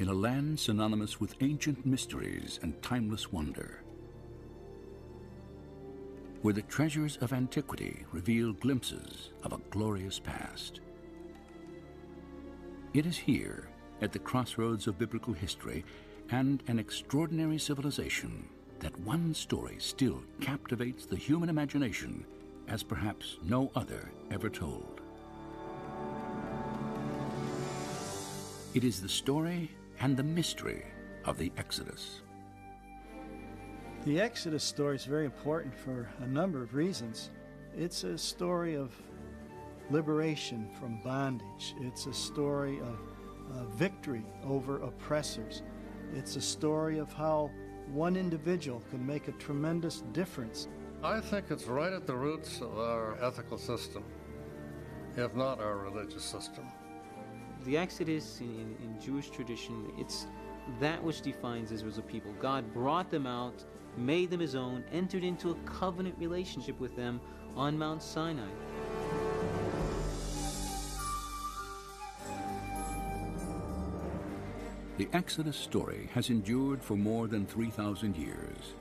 in a land synonymous with ancient mysteries and timeless wonder. Where the treasures of antiquity reveal glimpses of a glorious past. It is here, at the crossroads of biblical history and an extraordinary civilization, that one story still captivates the human imagination as perhaps no other ever told. It is the story and the mystery of the Exodus. The Exodus story is very important for a number of reasons. It's a story of liberation from bondage, it's a story of uh, victory over oppressors, it's a story of how one individual can make a tremendous difference. I think it's right at the roots of our ethical system, if not our religious system. The Exodus in, in, in Jewish tradition, it's that which defines Israel as a people. God brought them out, made them his own, entered into a covenant relationship with them on Mount Sinai. The Exodus story has endured for more than 3,000 years,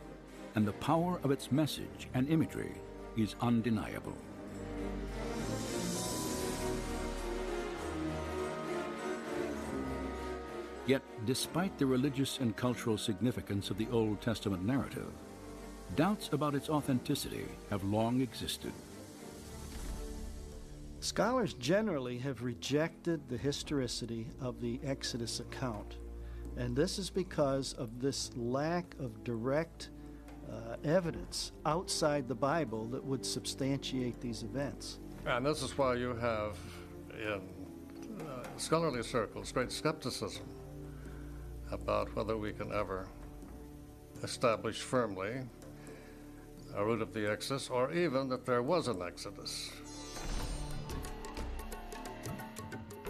and the power of its message and imagery is undeniable. Despite the religious and cultural significance of the Old Testament narrative, doubts about its authenticity have long existed. Scholars generally have rejected the historicity of the Exodus account, and this is because of this lack of direct uh, evidence outside the Bible that would substantiate these events. And this is why you have in uh, scholarly circles great skepticism about whether we can ever establish firmly a root of the Exodus or even that there was an Exodus.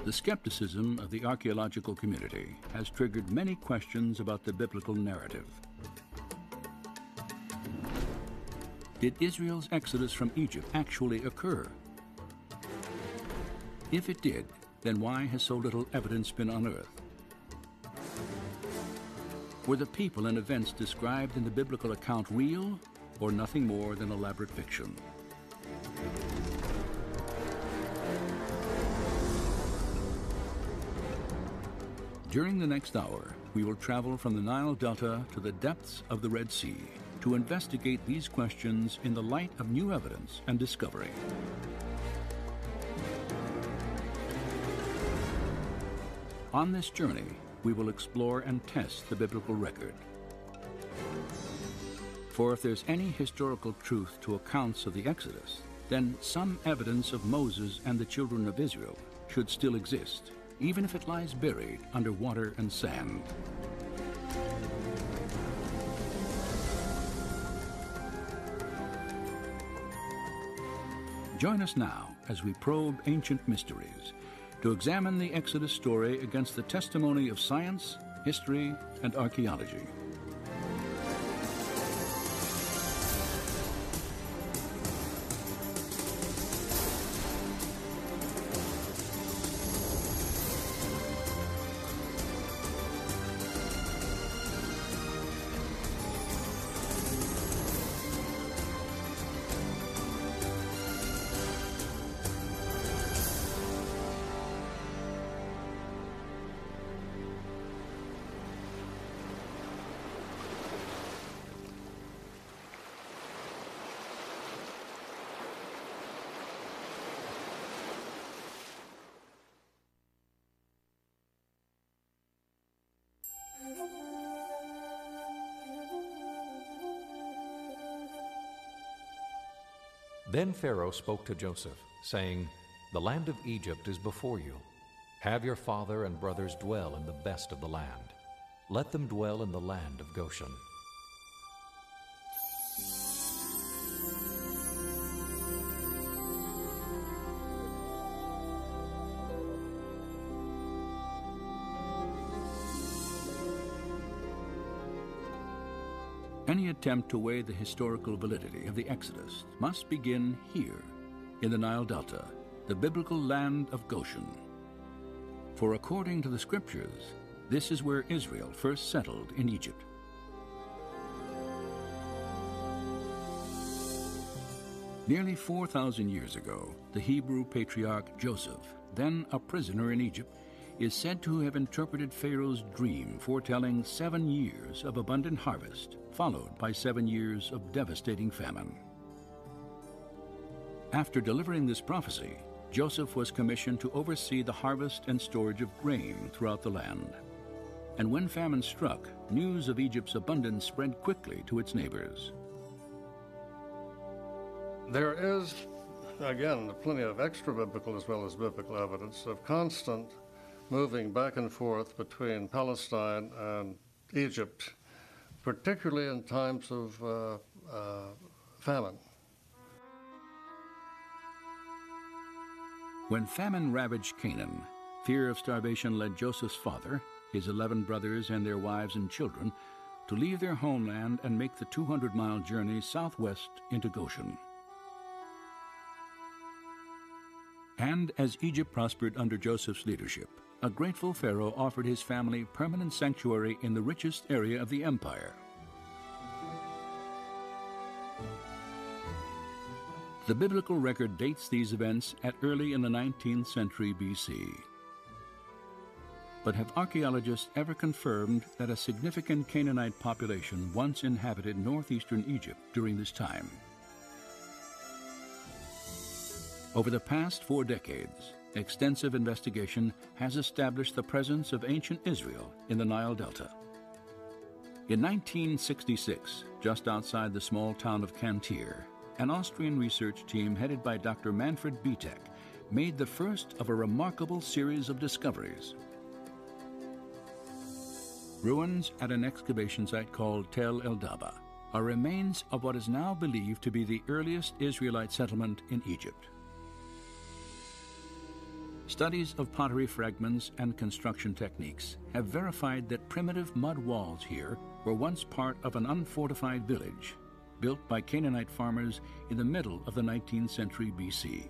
The skepticism of the archaeological community has triggered many questions about the biblical narrative. Did Israel's exodus from Egypt actually occur? If it did, then why has so little evidence been unearthed? Were the people and events described in the biblical account real or nothing more than elaborate fiction? During the next hour, we will travel from the Nile Delta to the depths of the Red Sea to investigate these questions in the light of new evidence and discovery. On this journey, we will explore and test the biblical record. For if there's any historical truth to accounts of the Exodus, then some evidence of Moses and the children of Israel should still exist, even if it lies buried under water and sand. Join us now as we probe ancient mysteries to examine the Exodus story against the testimony of science, history, and archaeology. Then Pharaoh spoke to Joseph, saying, The land of Egypt is before you. Have your father and brothers dwell in the best of the land. Let them dwell in the land of Goshen. Any attempt to weigh the historical validity of the Exodus must begin here, in the Nile Delta, the biblical land of Goshen. For according to the scriptures, This is where Israel first settled in Egypt. Nearly 4,000 years ago, the Hebrew patriarch Joseph, then a prisoner in Egypt, is said to have interpreted Pharaoh's dream foretelling seven years of abundant harvest, followed by seven years of devastating famine. After delivering this prophecy, Joseph was commissioned to oversee the harvest and storage of grain throughout the land. And when famine struck, news of Egypt's abundance spread quickly to its neighbors. There is, again, plenty of extra biblical as well as biblical evidence of constant moving back and forth between Palestine and Egypt, particularly in times of uh, uh, famine. When famine ravaged Canaan, fear of starvation led Joseph's father, his eleven brothers, and their wives and children to leave their homeland and make the 200 mile journey southwest into Goshen. And as Egypt prospered under Joseph's leadership, a grateful Pharaoh offered his family permanent sanctuary in the richest area of the empire. The biblical record dates these events at early in the 19th century BC. But have archaeologists ever confirmed that a significant Canaanite population once inhabited northeastern Egypt during this time? Over the past four decades, extensive investigation has established the presence of ancient Israel in the Nile Delta. In 1966, just outside the small town of Qantir, an Austrian research team headed by Dr. Manfred Bietak made the first of a remarkable series of discoveries. Ruins at an excavation site called Tel El Daba are remains of what is now believed to be the earliest Israelite settlement in Egypt. Studies of pottery fragments and construction techniques have verified that primitive mud walls here were once part of an unfortified village built by Canaanite farmers in the middle of the 19th century BC.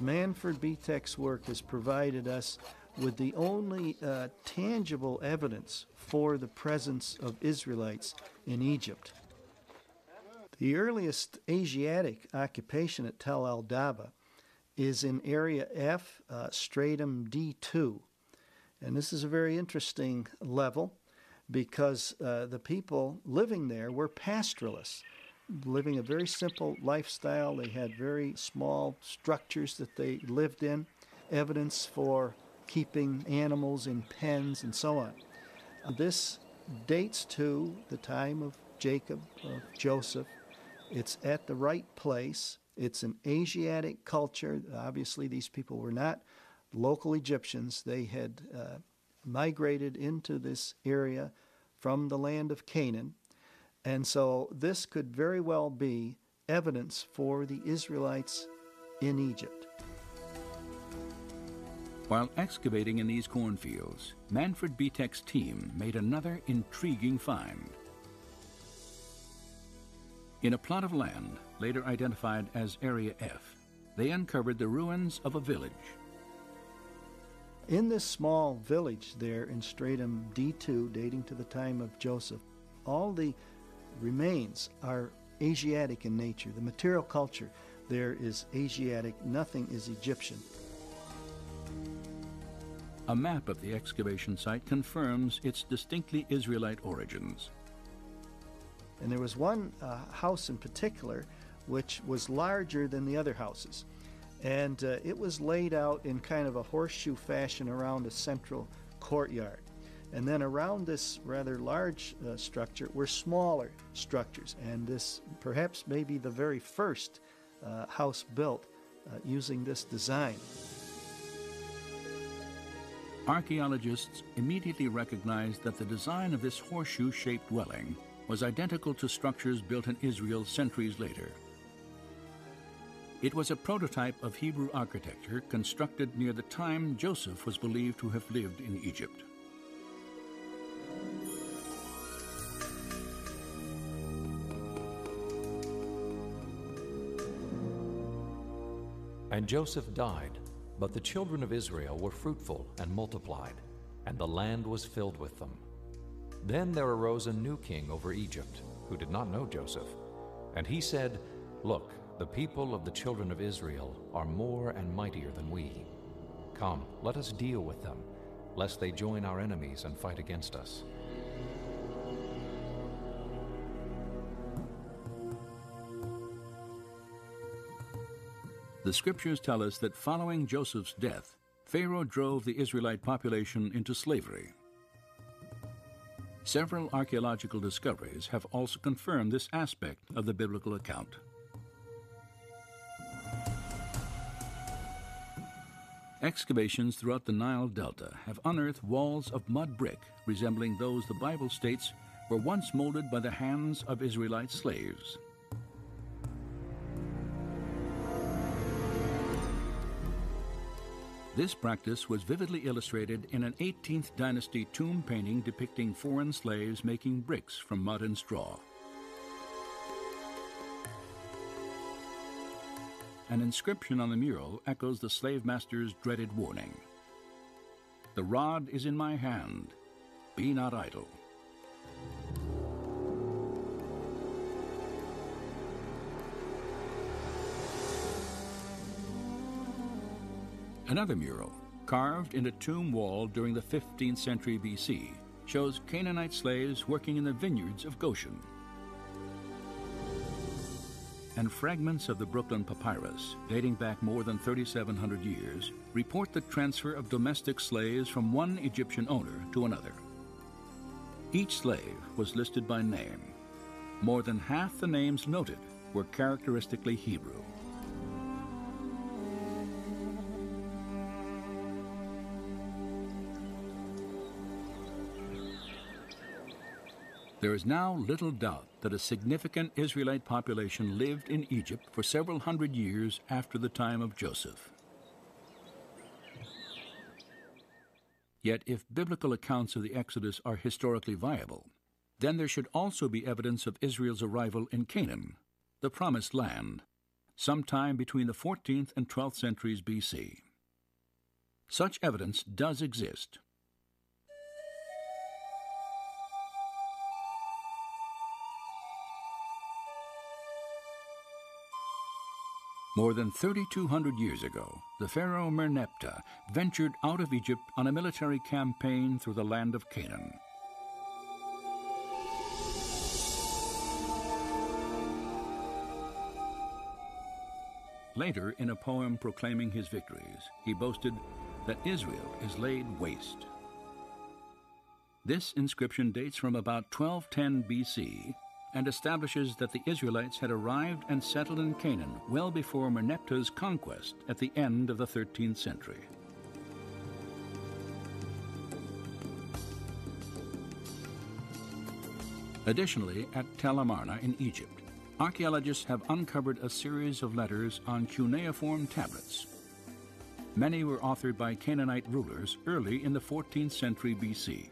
Manfred Bietak's work has provided us with the only uh, tangible evidence for the presence of Israelites in Egypt. The earliest Asiatic occupation at Tel El Daba is in Area F, uh, Stratum D2. And this is a very interesting level because uh, the people living there were pastoralists, living a very simple lifestyle. They had very small structures that they lived in, evidence for keeping animals in pens and so on. This dates to the time of Jacob, of Joseph, it's at the right place. It's an Asiatic culture. Obviously, these people were not local Egyptians. They had uh, migrated into this area from the land of Canaan. And so this could very well be evidence for the Israelites in Egypt. While excavating in these cornfields, Manfred Bietak's team made another intriguing find. In a plot of land, later identified as Area F, they uncovered the ruins of a village. In this small village there in Stratum D2, dating to the time of Joseph, all the remains are Asiatic in nature. The material culture there is Asiatic, nothing is Egyptian. A map of the excavation site confirms its distinctly Israelite origins. And there was one uh, house in particular which was larger than the other houses. And uh, it was laid out in kind of a horseshoe fashion around a central courtyard. And then around this rather large uh, structure were smaller structures. And this perhaps may be the very first uh, house built uh, using this design. Archaeologists immediately recognized that the design of this horseshoe shaped dwelling was identical to structures built in Israel centuries later. It was a prototype of Hebrew architecture constructed near the time Joseph was believed to have lived in Egypt. And Joseph died, But the children of Israel were fruitful and multiplied, and the land was filled with them. Then there arose a new king over Egypt, who did not know Joseph. And he said, Look, the people of the children of Israel are more and mightier than we. Come, let us deal with them, lest they join our enemies and fight against us. The scriptures tell us that following Joseph's death, Pharaoh drove the Israelite population into slavery. Several archaeological discoveries have also confirmed this aspect of the biblical account. Excavations throughout the Nile Delta have unearthed walls of mud brick resembling those the Bible states were once molded by the hands of Israelite slaves. This practice was vividly illustrated in an 18th dynasty tomb painting depicting foreign slaves making bricks from mud and straw. An inscription on the mural echoes the slave master's dreaded warning The rod is in my hand, be not idle. Another mural, carved in a tomb wall during the 15th century BC, shows Canaanite slaves working in the vineyards of Goshen. And fragments of the Brooklyn Papyrus, dating back more than 3,700 years, report the transfer of domestic slaves from one Egyptian owner to another. Each slave was listed by name. More than half the names noted were characteristically Hebrew. There is now little doubt that a significant Israelite population lived in Egypt for several hundred years after the time of Joseph. Yet, if biblical accounts of the Exodus are historically viable, then there should also be evidence of Israel's arrival in Canaan, the Promised Land, sometime between the 14th and 12th centuries BC. Such evidence does exist. More than 3,200 years ago, the pharaoh Merneptah ventured out of Egypt on a military campaign through the land of Canaan. Later, in a poem proclaiming his victories, he boasted that Israel is laid waste. This inscription dates from about 1210 BC and establishes that the Israelites had arrived and settled in Canaan well before Merneptah's conquest at the end of the 13th century. Additionally, at Tel Amarna in Egypt, archaeologists have uncovered a series of letters on cuneiform tablets. Many were authored by Canaanite rulers early in the 14th century BC